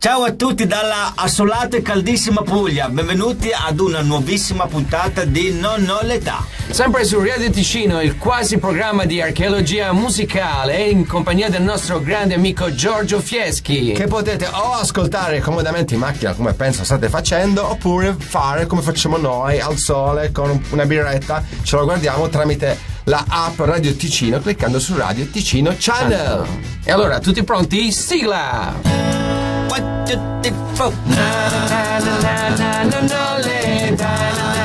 Ciao a tutti dalla assolata e caldissima Puglia, benvenuti ad una nuovissima puntata di Non ho l'età. Sempre su Radio Ticino, il quasi programma di archeologia musicale in compagnia del nostro grande amico Giorgio Fieschi. Che potete o ascoltare comodamente in macchina come penso state facendo, oppure fare come facciamo noi al sole con una birretta, ce lo guardiamo tramite la app Radio Ticino cliccando su Radio Ticino Channel. E allora, tutti pronti? Sigla! what you did for. Na na na na na na na na na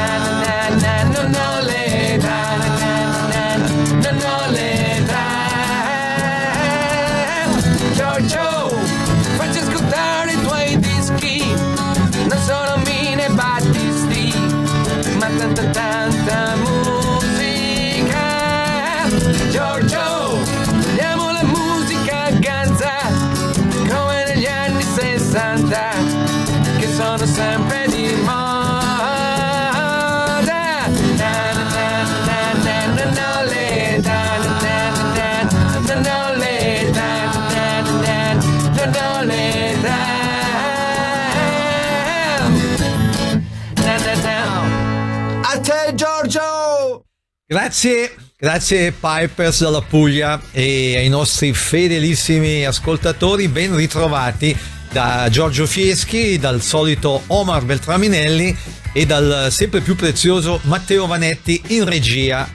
Grazie, grazie Pipers dalla Puglia e ai nostri fedelissimi ascoltatori, ben ritrovati da Giorgio Fieschi, dal solito Omar Beltraminelli e dal sempre più prezioso Matteo Vanetti in regia.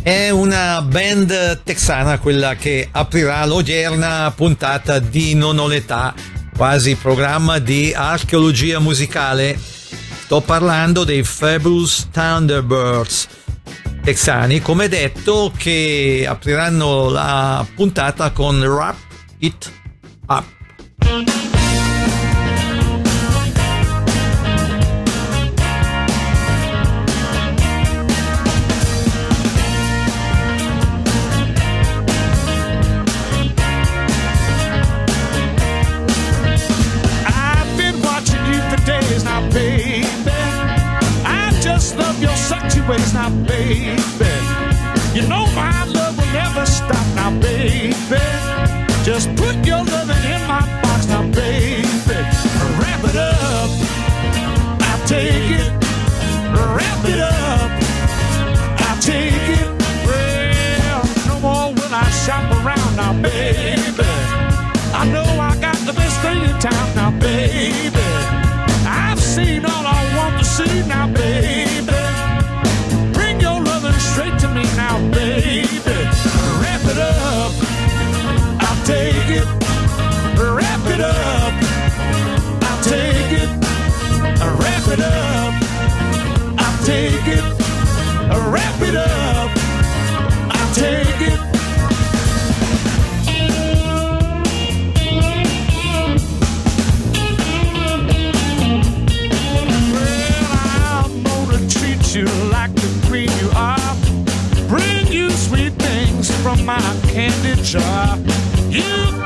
È una band texana quella che aprirà l'odierna puntata di Non ho l'età, quasi programma di archeologia musicale. Sto parlando dei Fabulous Thunderbirds texani, come detto, che apriranno la puntata con Wrap It Up. Sexy ways now, baby. You know my love will never stop now, baby. Just put your take it. Wrap it up, I'll take it. Well, I'm gonna treat you like the queen you are. Bring you sweet things from my candy jar. You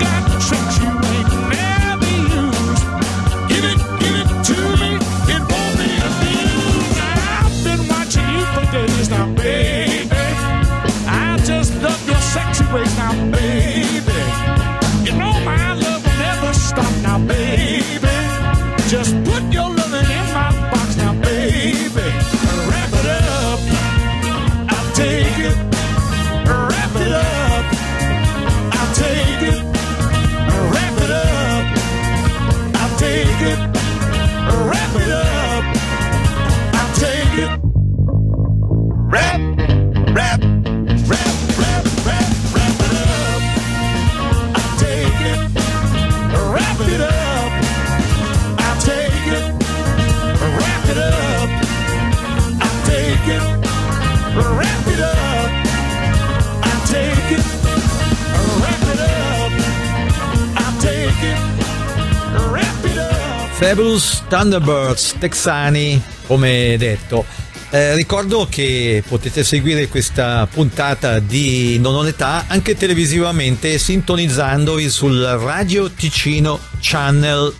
Fabulous Thunderbirds texani, come detto. Eh, ricordo che potete seguire questa puntata di Non ho l'età anche televisivamente sintonizzandovi sul Radio Ticino Channel.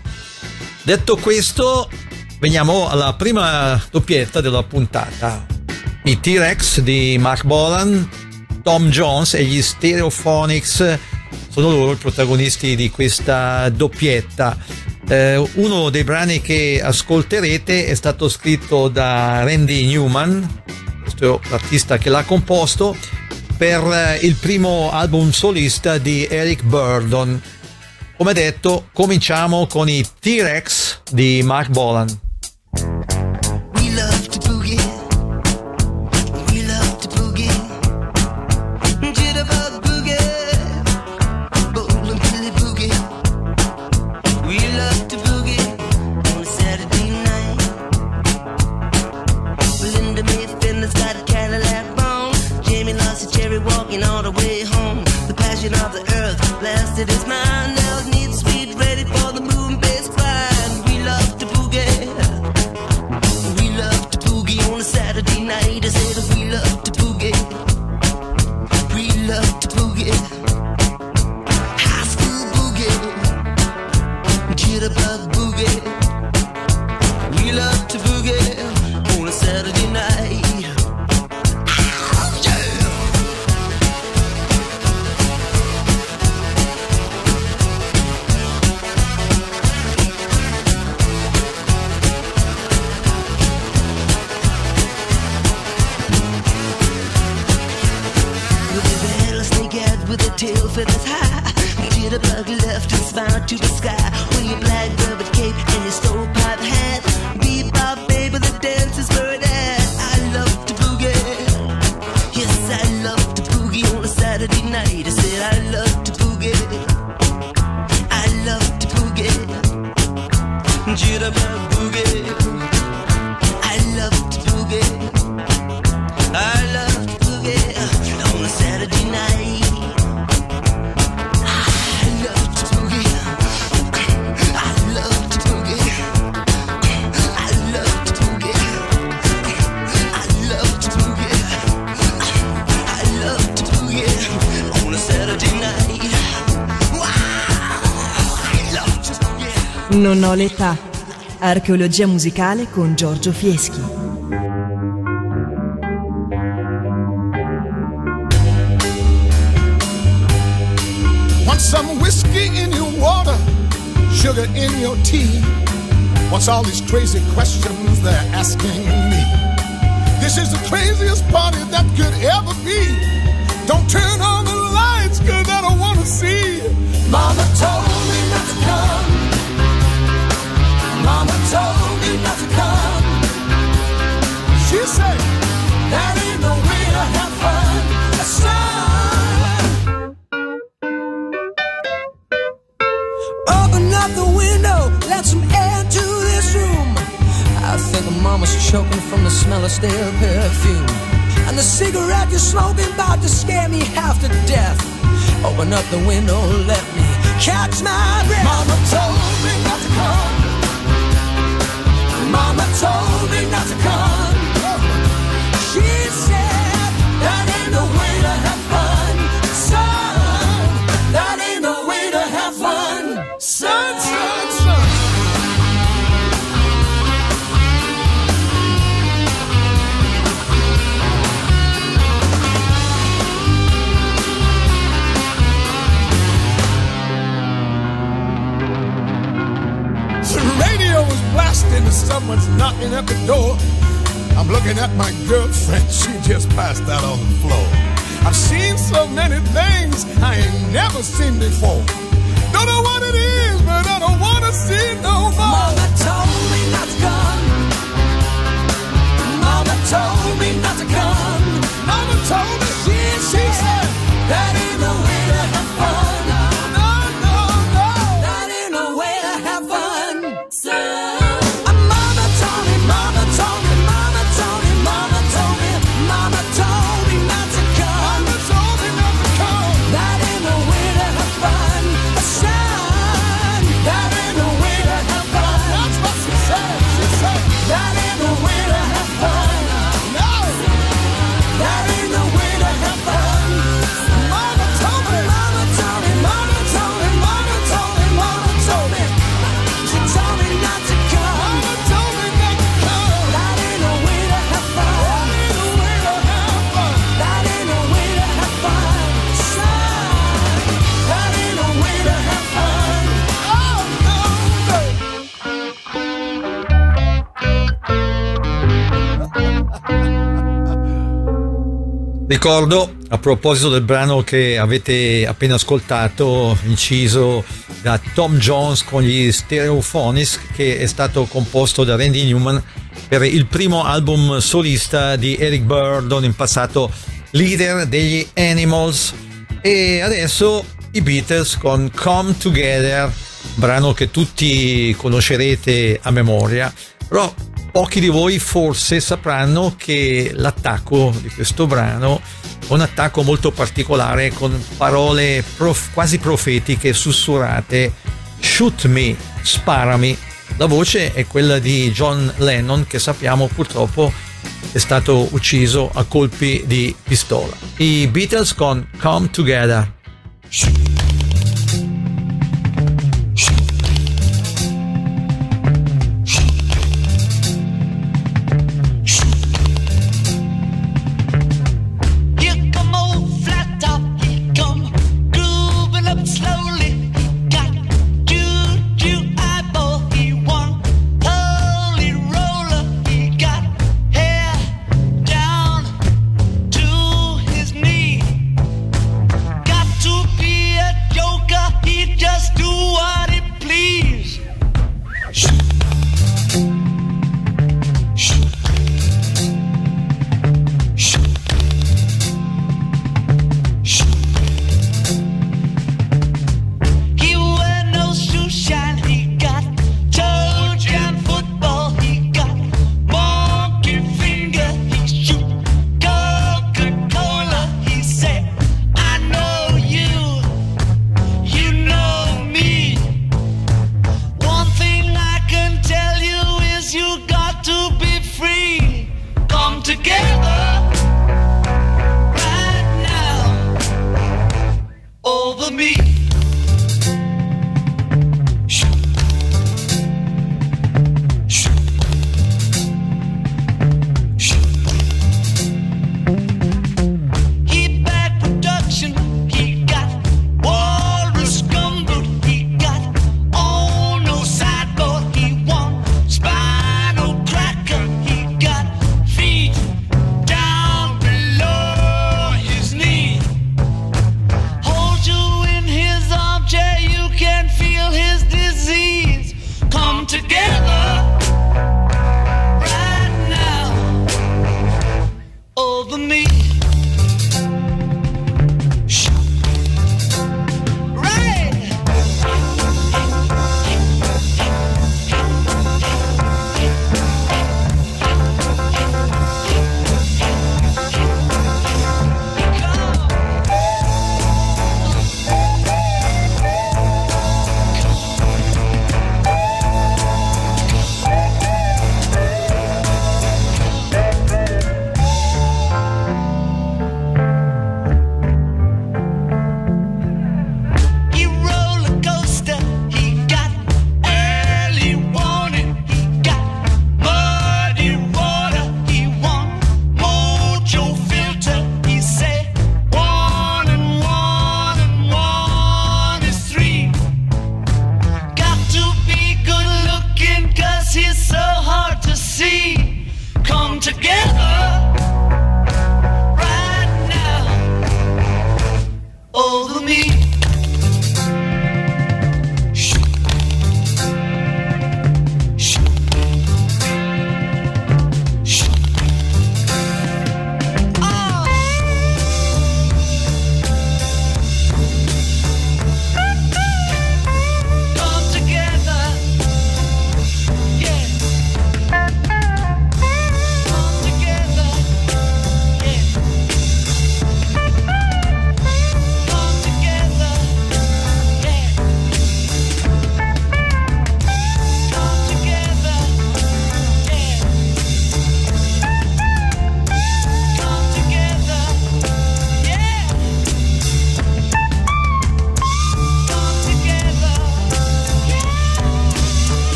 Detto questo, veniamo alla prima doppietta della puntata. I T-Rex di Mark Bolan, Tom Jones e gli Stereophonics sono loro i protagonisti di questa doppietta. Eh, uno dei brani che ascolterete è stato scritto da Randy Newman, questo è l'artista che l'ha composto, per eh, il primo album solista di Eric Burdon. Come detto, cominciamo con i T-Rex di Mark Bolan. Non ho l'età. Archeologia musicale con Giorgio Fieschi. Want some whiskey in your water, sugar in your tea? What's all these crazy questions they're asking me? This is the craziest party that could ever be. Don't turn on the lights, cause I don't wanna see. Mama told me not to come. Mama told me not to come. She said, that ain't no way to have fun. Son. Open up the window, let some air to this room. I think mama's choking from the smell of stale perfume. And the cigarette you're smoking about to scare me half to death. Open up the window, let me catch my breath. Mama told me not to come. Mama told me not to come. She someone's knocking at the door. I'm looking at my girlfriend, she just passed out on the floor. I've seen so many things I ain't never seen before. Don't know what it is, but I don't Ricordo, a proposito del brano che avete appena ascoltato, inciso da Tom Jones con gli Stereophonics, che è stato composto da Randy Newman per il primo album solista di Eric Burdon, in passato leader degli Animals. E adesso i Beatles con Come Together, brano che tutti conoscerete a memoria, però pochi di voi forse sapranno che l'attacco di questo brano è un attacco molto particolare con parole prof- quasi profetiche sussurrate shoot me, sparami. La voce è quella di John Lennon che sappiamo purtroppo è stato ucciso a colpi di pistola. I Beatles con Come Together.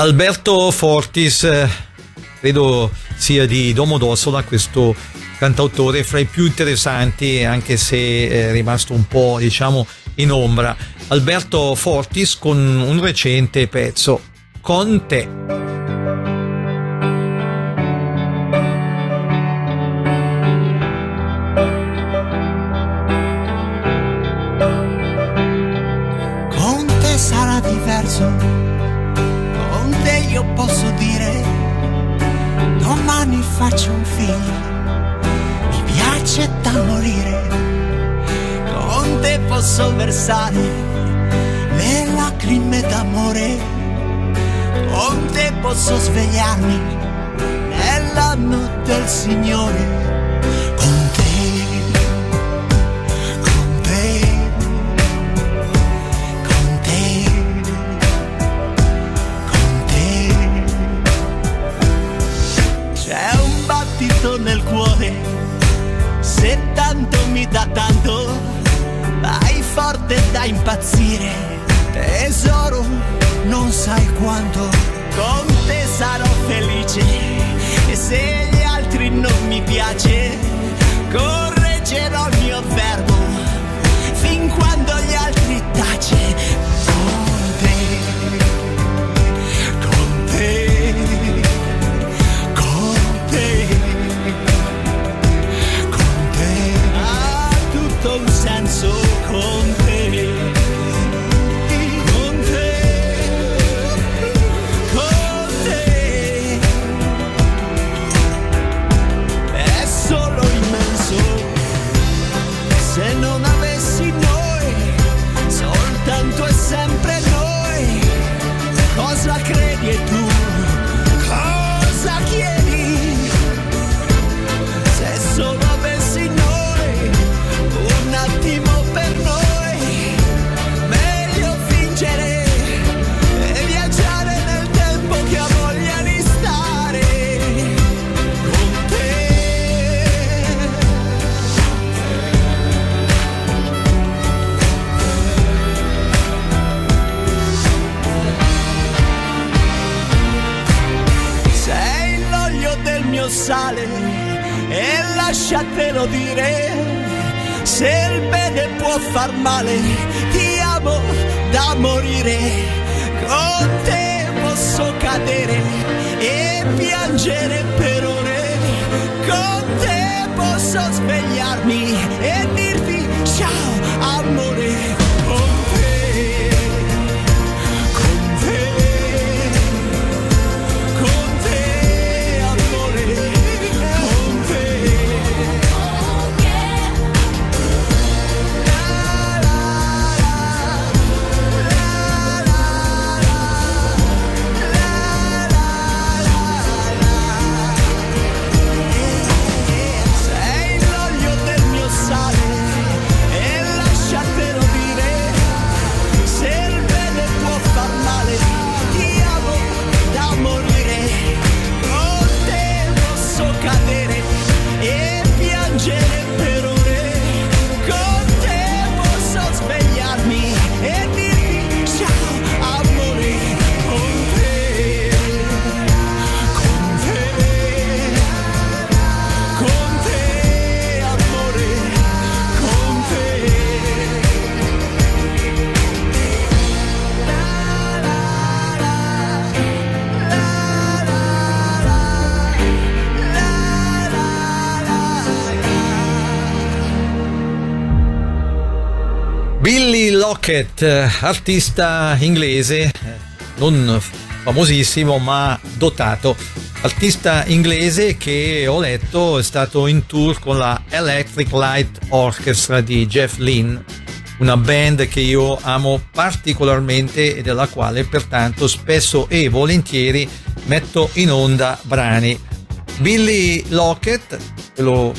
Alberto Fortis, eh, credo sia di Domodossola, questo cantautore fra i più interessanti, anche se è rimasto un po', diciamo, in ombra. Alberto Fortis con un recente pezzo, Con te. Sai quanto, con te sarò felice, e se gli altri non mi piace, lasciatelo dire, se il bene può far male, ti amo da morire, con te posso cadere e piangere per ore, con te posso svegliarmi e dirti Eh, artista inglese, non famosissimo ma dotato, artista inglese che ho letto è stato in tour con la Electric Light Orchestra di Jeff Lynne, una band che io amo particolarmente e della quale pertanto spesso e volentieri metto in onda brani. Billy Lockett, ve lo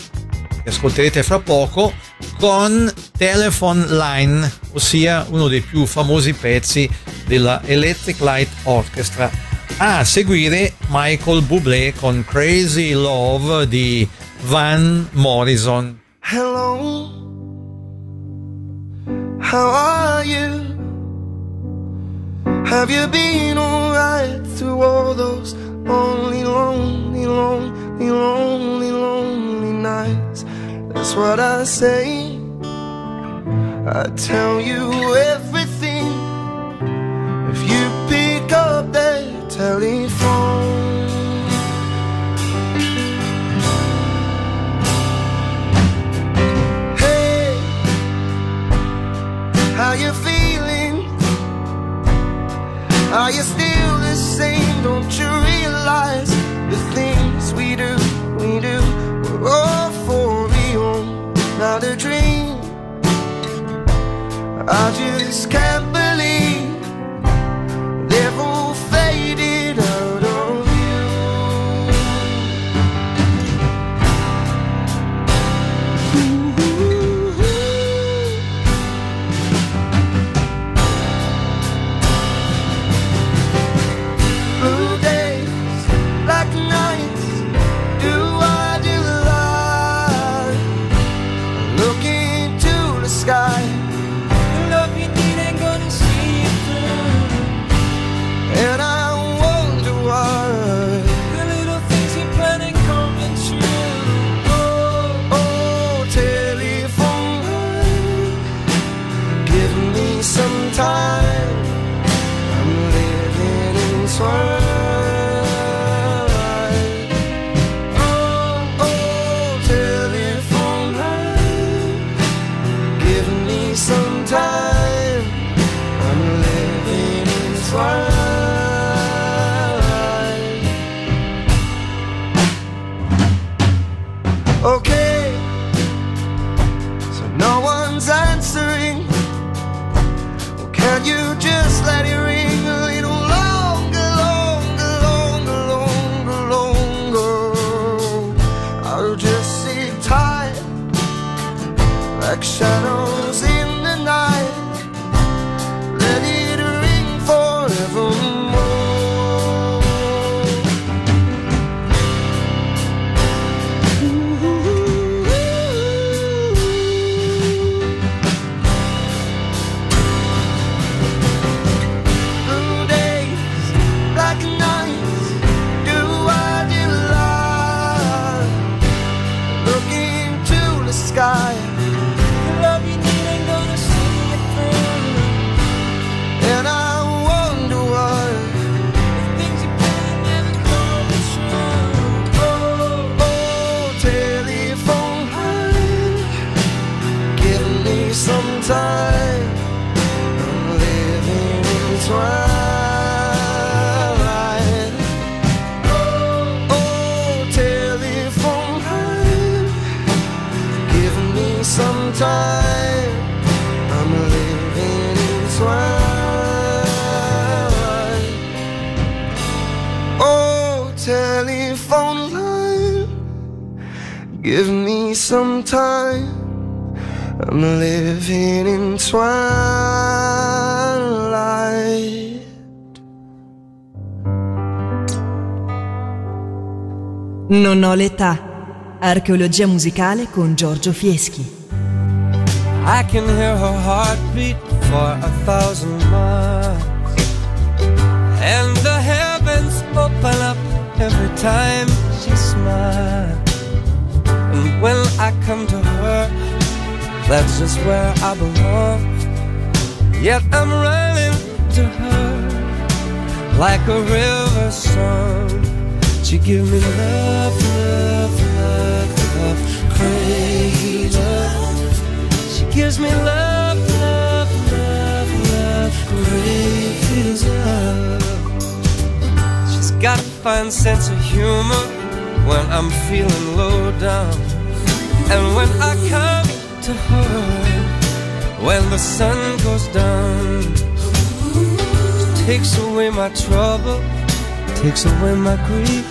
che ascolterete fra poco, con Telephone Line, ossia uno dei più famosi pezzi della Electric Light Orchestra. A seguire Michael Bublé con Crazy Love di Van Morrison. Hello, how are you? Have you been alright through all those lonely, lonely, lonely, lonely, lonely nights? That's what I say. I tell you everything if you pick up the telephone. Hey, how you feeling? Are you still the same? Don't you realize the things we do, we do, we're all for real, not a dream. Non ho l'età. Archeologia musicale con Giorgio Fieschi. I can hear her heartbeat for a thousand miles. And the heavens open up every time she smiles. And when I come to her, that's just where I belong. Yet I'm running to her like a river song. She give me love, love, love, love, crazy love. She gives me love, love, love, love, crazy love. She's got a fine sense of humor when I'm feeling low down. And when I come to her, when the sun goes down, she takes away my trouble, takes away my grief,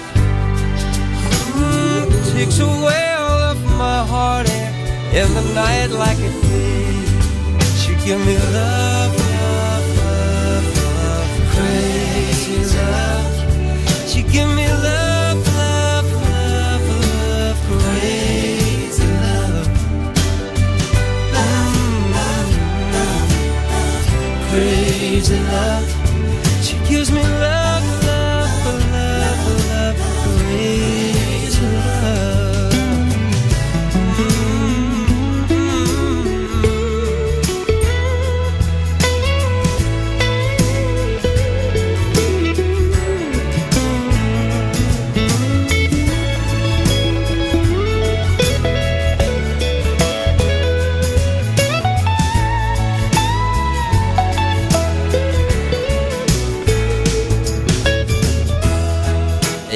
Takes away all of my heartache in the night like a thief. She give me love, love, love, love, crazy love. She give me love, love, love, love, crazy love. Mm, crazy love. She gives me love, love,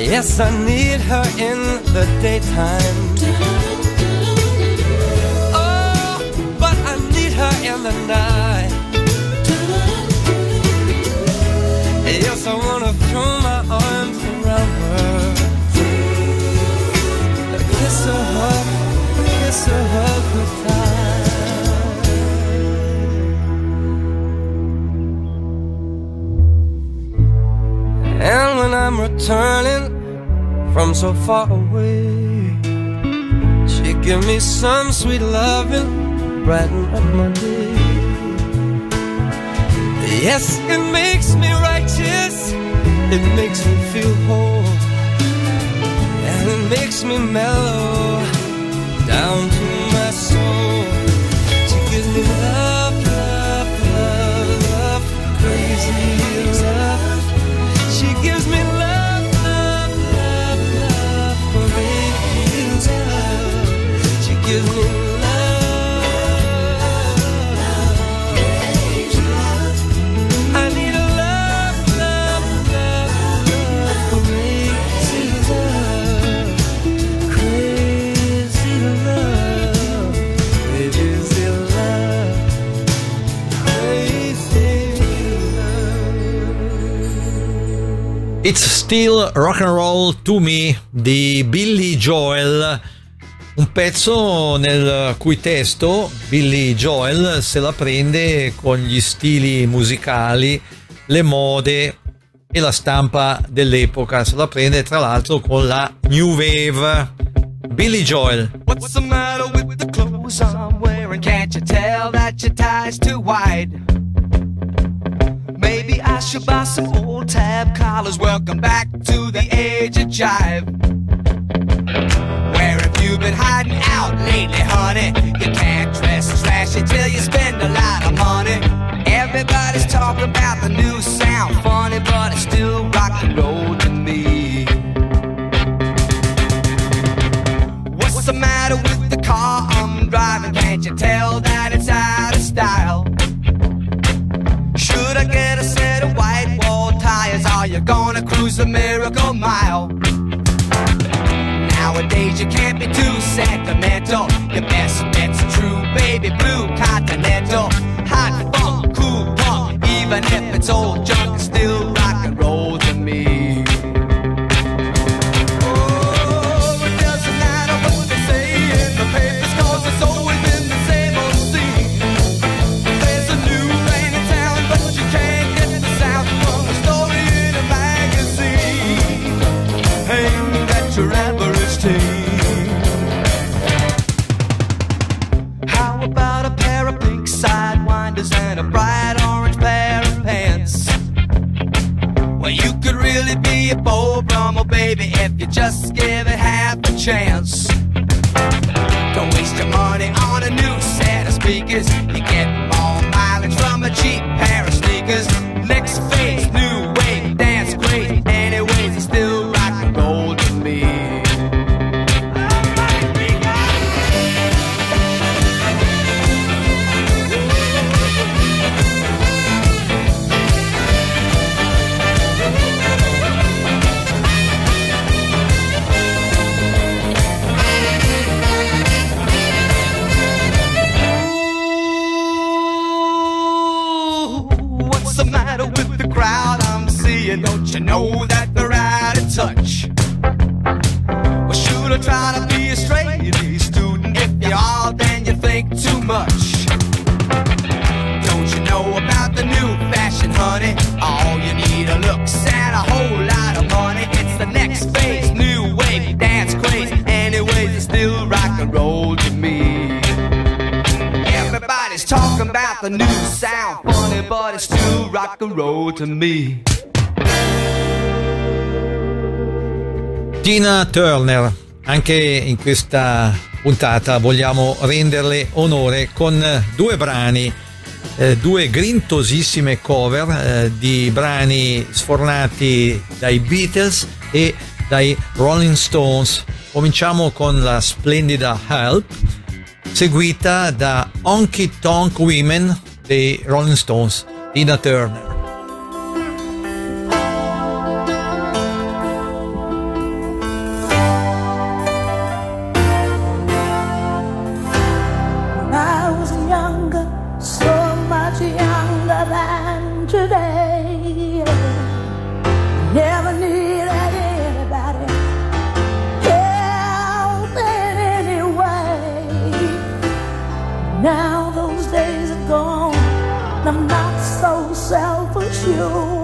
Yes, I need her in the daytime. Oh, but I need her in the night. Yes, I wanna throw my arms around her. Kiss her, hug, kiss her, hug her tight. And when I'm returning from so far away, she give me some sweet loving, brighten up my day. Yes, it makes me righteous, it makes me feel whole, and it makes me mellow down to my soul. She gives me love, It's Still Rock and Roll to Me di Billy Joel, un pezzo nel cui testo Billy Joel se la prende con gli stili musicali, le mode e la stampa dell'epoca, se la prende tra l'altro con la New Wave. Billy Joel. What's the matter with the clothes I'm wearing? Can't you tell that your tie's too wide? Maybe I should buy some old tab collars. Welcome back to the age of jive. Where have you been hiding out lately, honey? You can't dress trashy till you spend a lot of money. Everybody's talking about the new sound, funny, but it's still rock and roll to me. What's the matter with the car I'm driving? Can't you tell that Are gonna cruise the miracle mile? Nowadays you can't be too sentimental. Your best bet's true baby blue continental. Hot funk, cool punk, even if it's old junk, still really be a Bo Brummel, oh, baby, if you just give it half a chance. Don't waste your money on a new set of speakers. You get more mileage from a cheap pair to me. Gina Turner, anche in questa puntata vogliamo renderle onore con due brani, eh, due grintosissime cover eh, di brani sfornati dai Beatles e dai Rolling Stones. Cominciamo con la splendida Help, seguita da Honky Tonk Women dei Rolling Stones, Tina Turner. not so selfish you.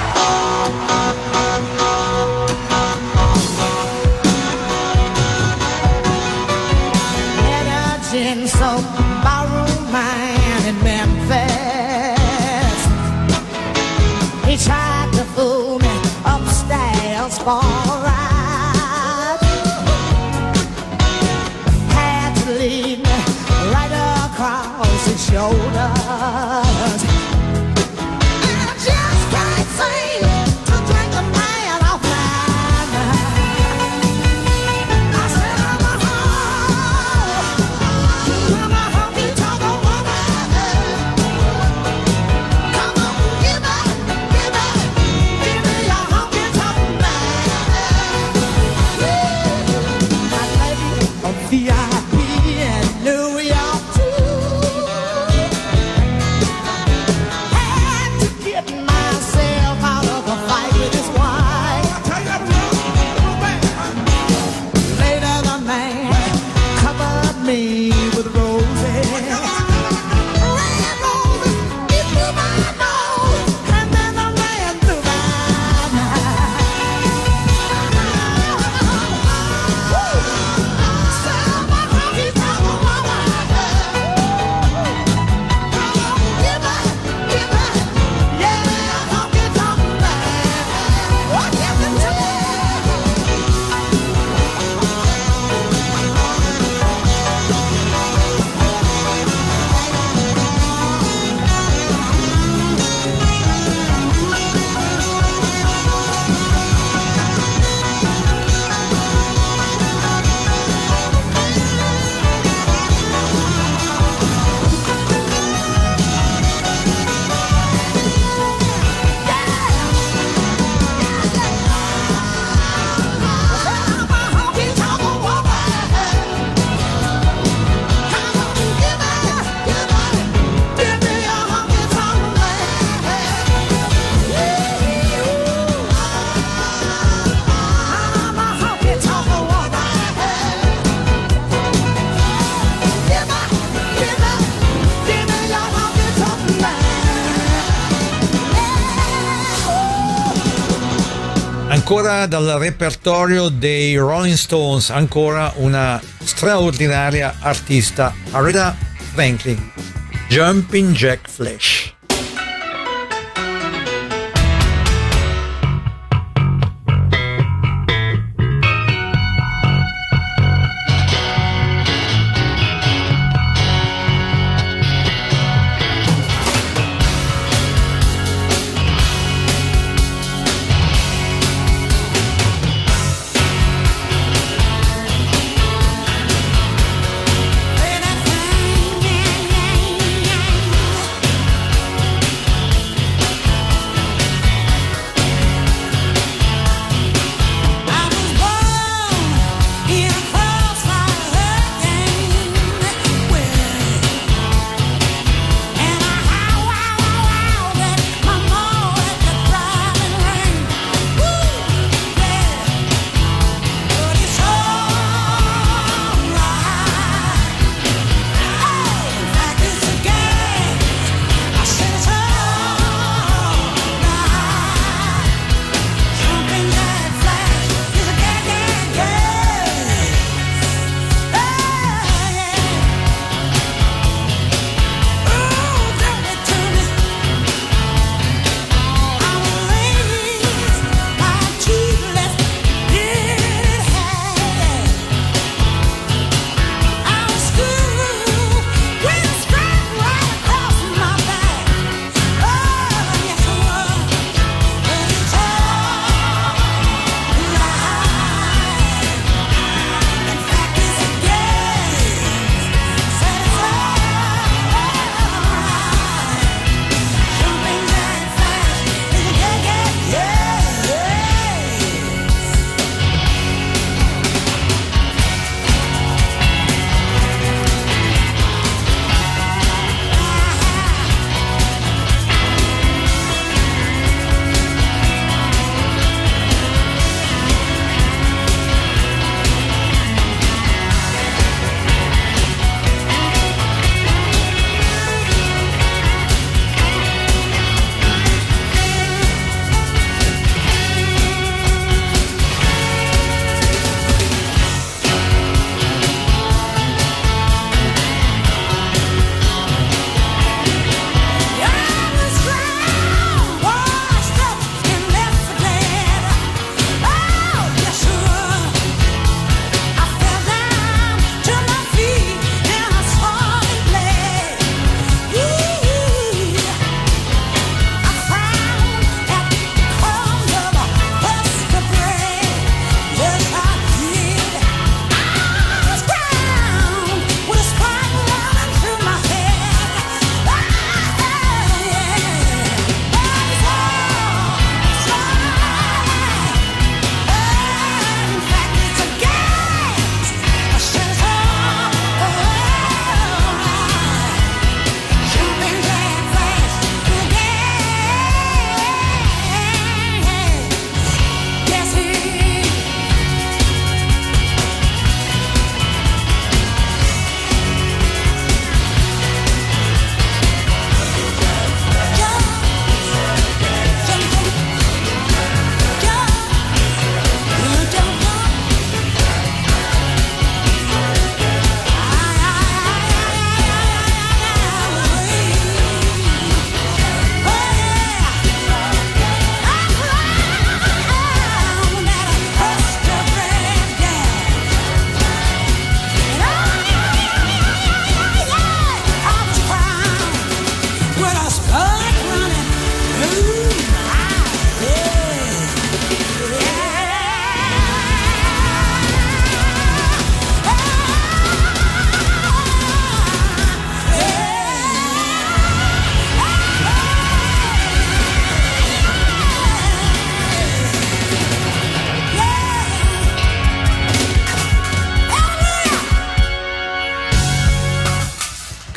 ahora. Ancora dal repertorio dei Rolling Stones, ancora una straordinaria artista, Aretha Franklin, Jumping Jack Flash.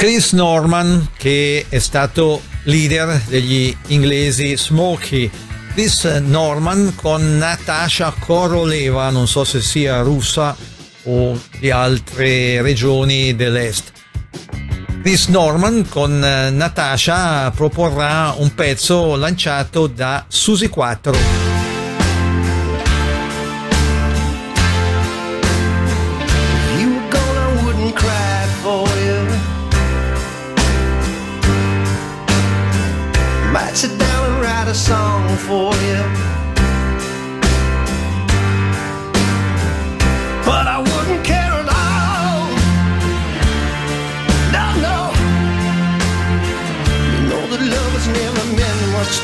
Chris Norman che è stato leader degli inglesi Smokey. Chris Norman con Natasha Koroleva, non so se sia russa o di altre regioni dell'est. Chris Norman con Natasha proporrà un pezzo lanciato da Susi 4.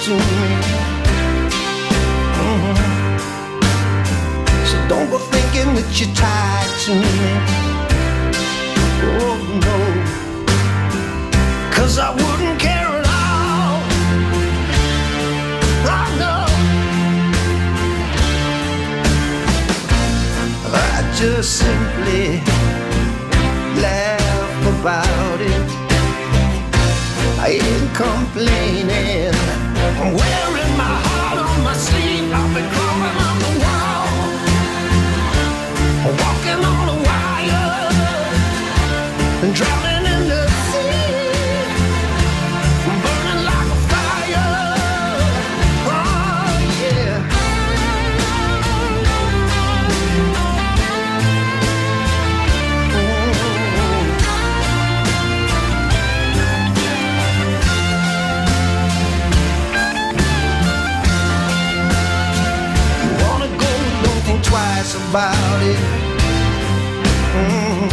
to me. Mm-hmm. So don't go thinking that you're tied to me. Oh no, Cause I wouldn't care at all. I know. I just simply laugh about. about it. Mm.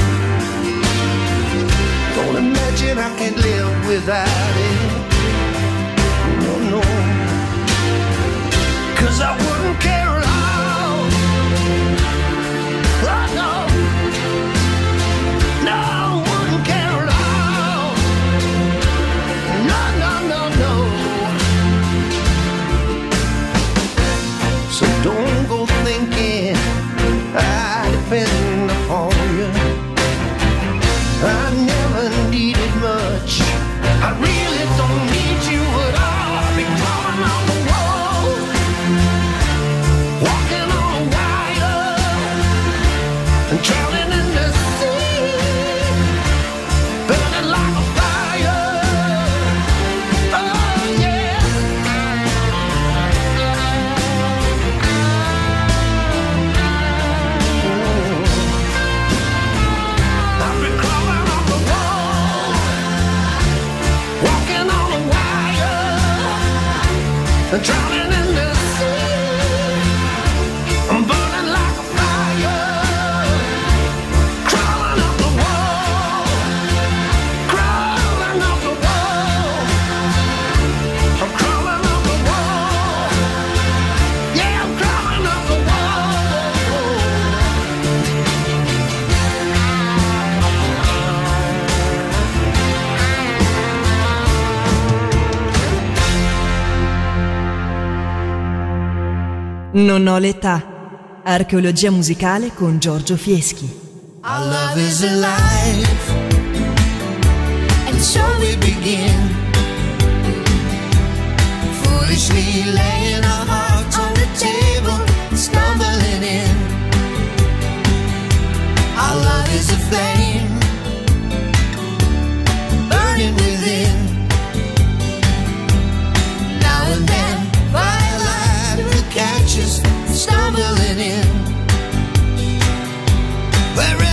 Don't imagine I can live without it. Non ho l'età. Archeologia musicale con Giorgio Fieschi. Our love is alive. And so we begin. Foolishly laying our hearts on the table, stumbling in. Our love is a flame. bushes stumbling in. Where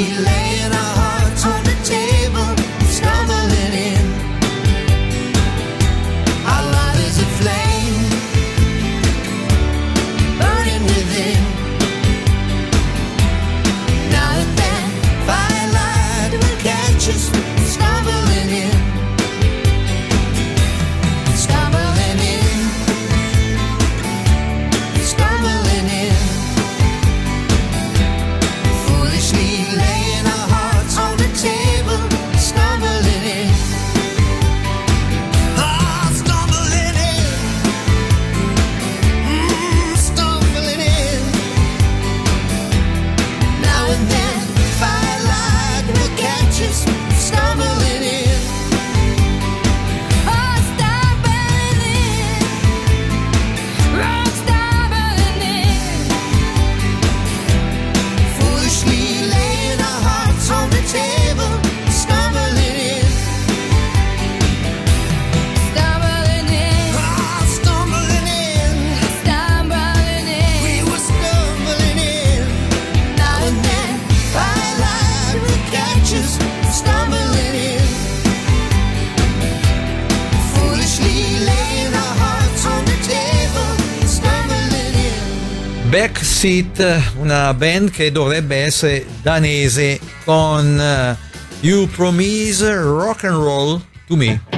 feeling Seat, una band che dovrebbe essere danese con uh, You Promise Rock and Roll to Me.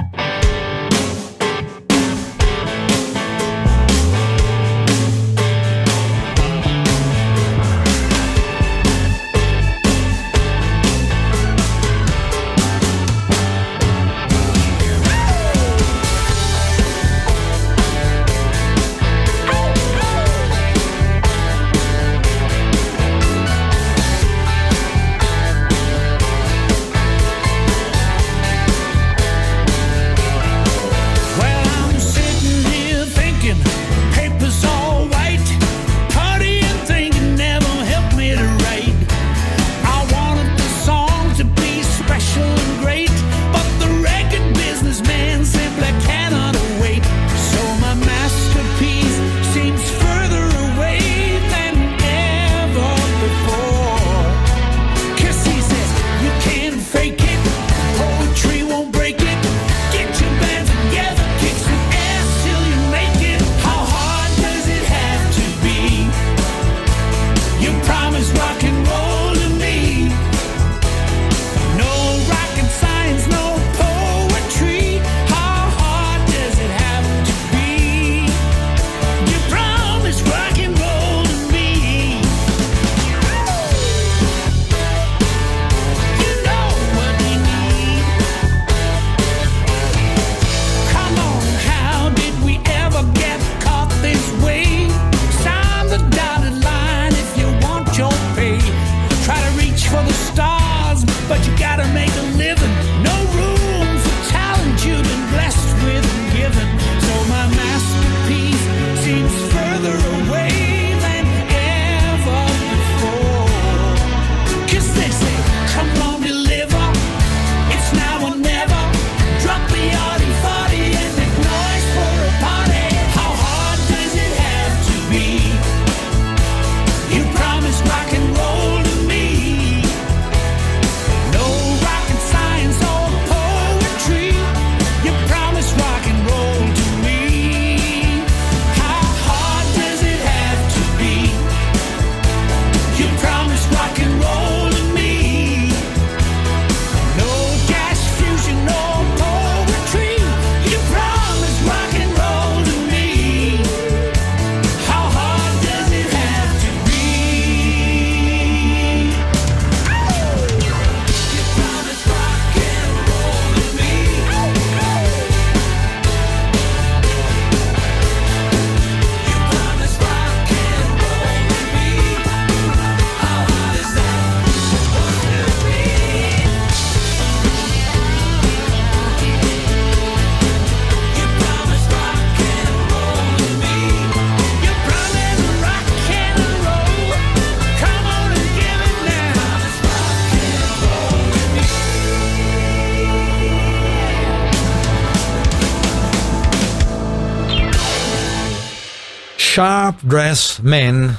Sharp Dress Man,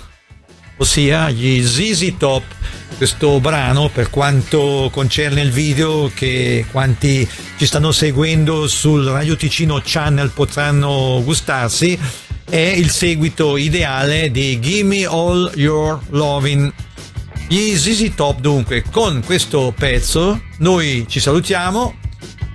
ossia gli ZZ Top. Questo brano, per quanto concerne il video, che quanti ci stanno seguendo sul Radio Ticino Channel potranno gustarsi, è il seguito ideale di Gimme All Your Lovin'. Gli ZZ Top dunque con questo pezzo noi ci salutiamo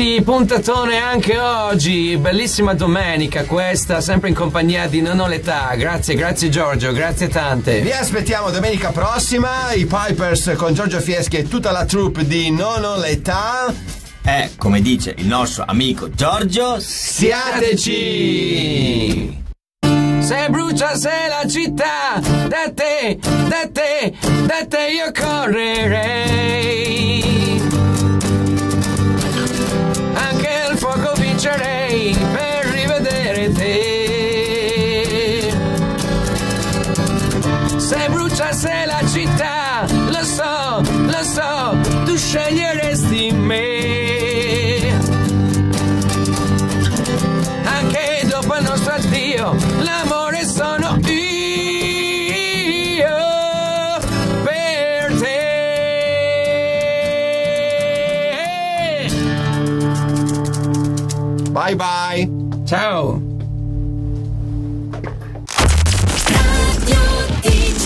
Ragazzi, puntatone anche oggi, bellissima domenica questa, sempre in compagnia di Non ho l'età. Grazie, grazie Giorgio, grazie tante. Vi aspettiamo domenica prossima, i Pipers con Giorgio Fieschi e tutta la troupe di Non ho l'età. Eh, come dice il nostro amico Giorgio, Siateci! Se brucia se la città, da te, da te, da te io correrei. Bye bye! Ciao!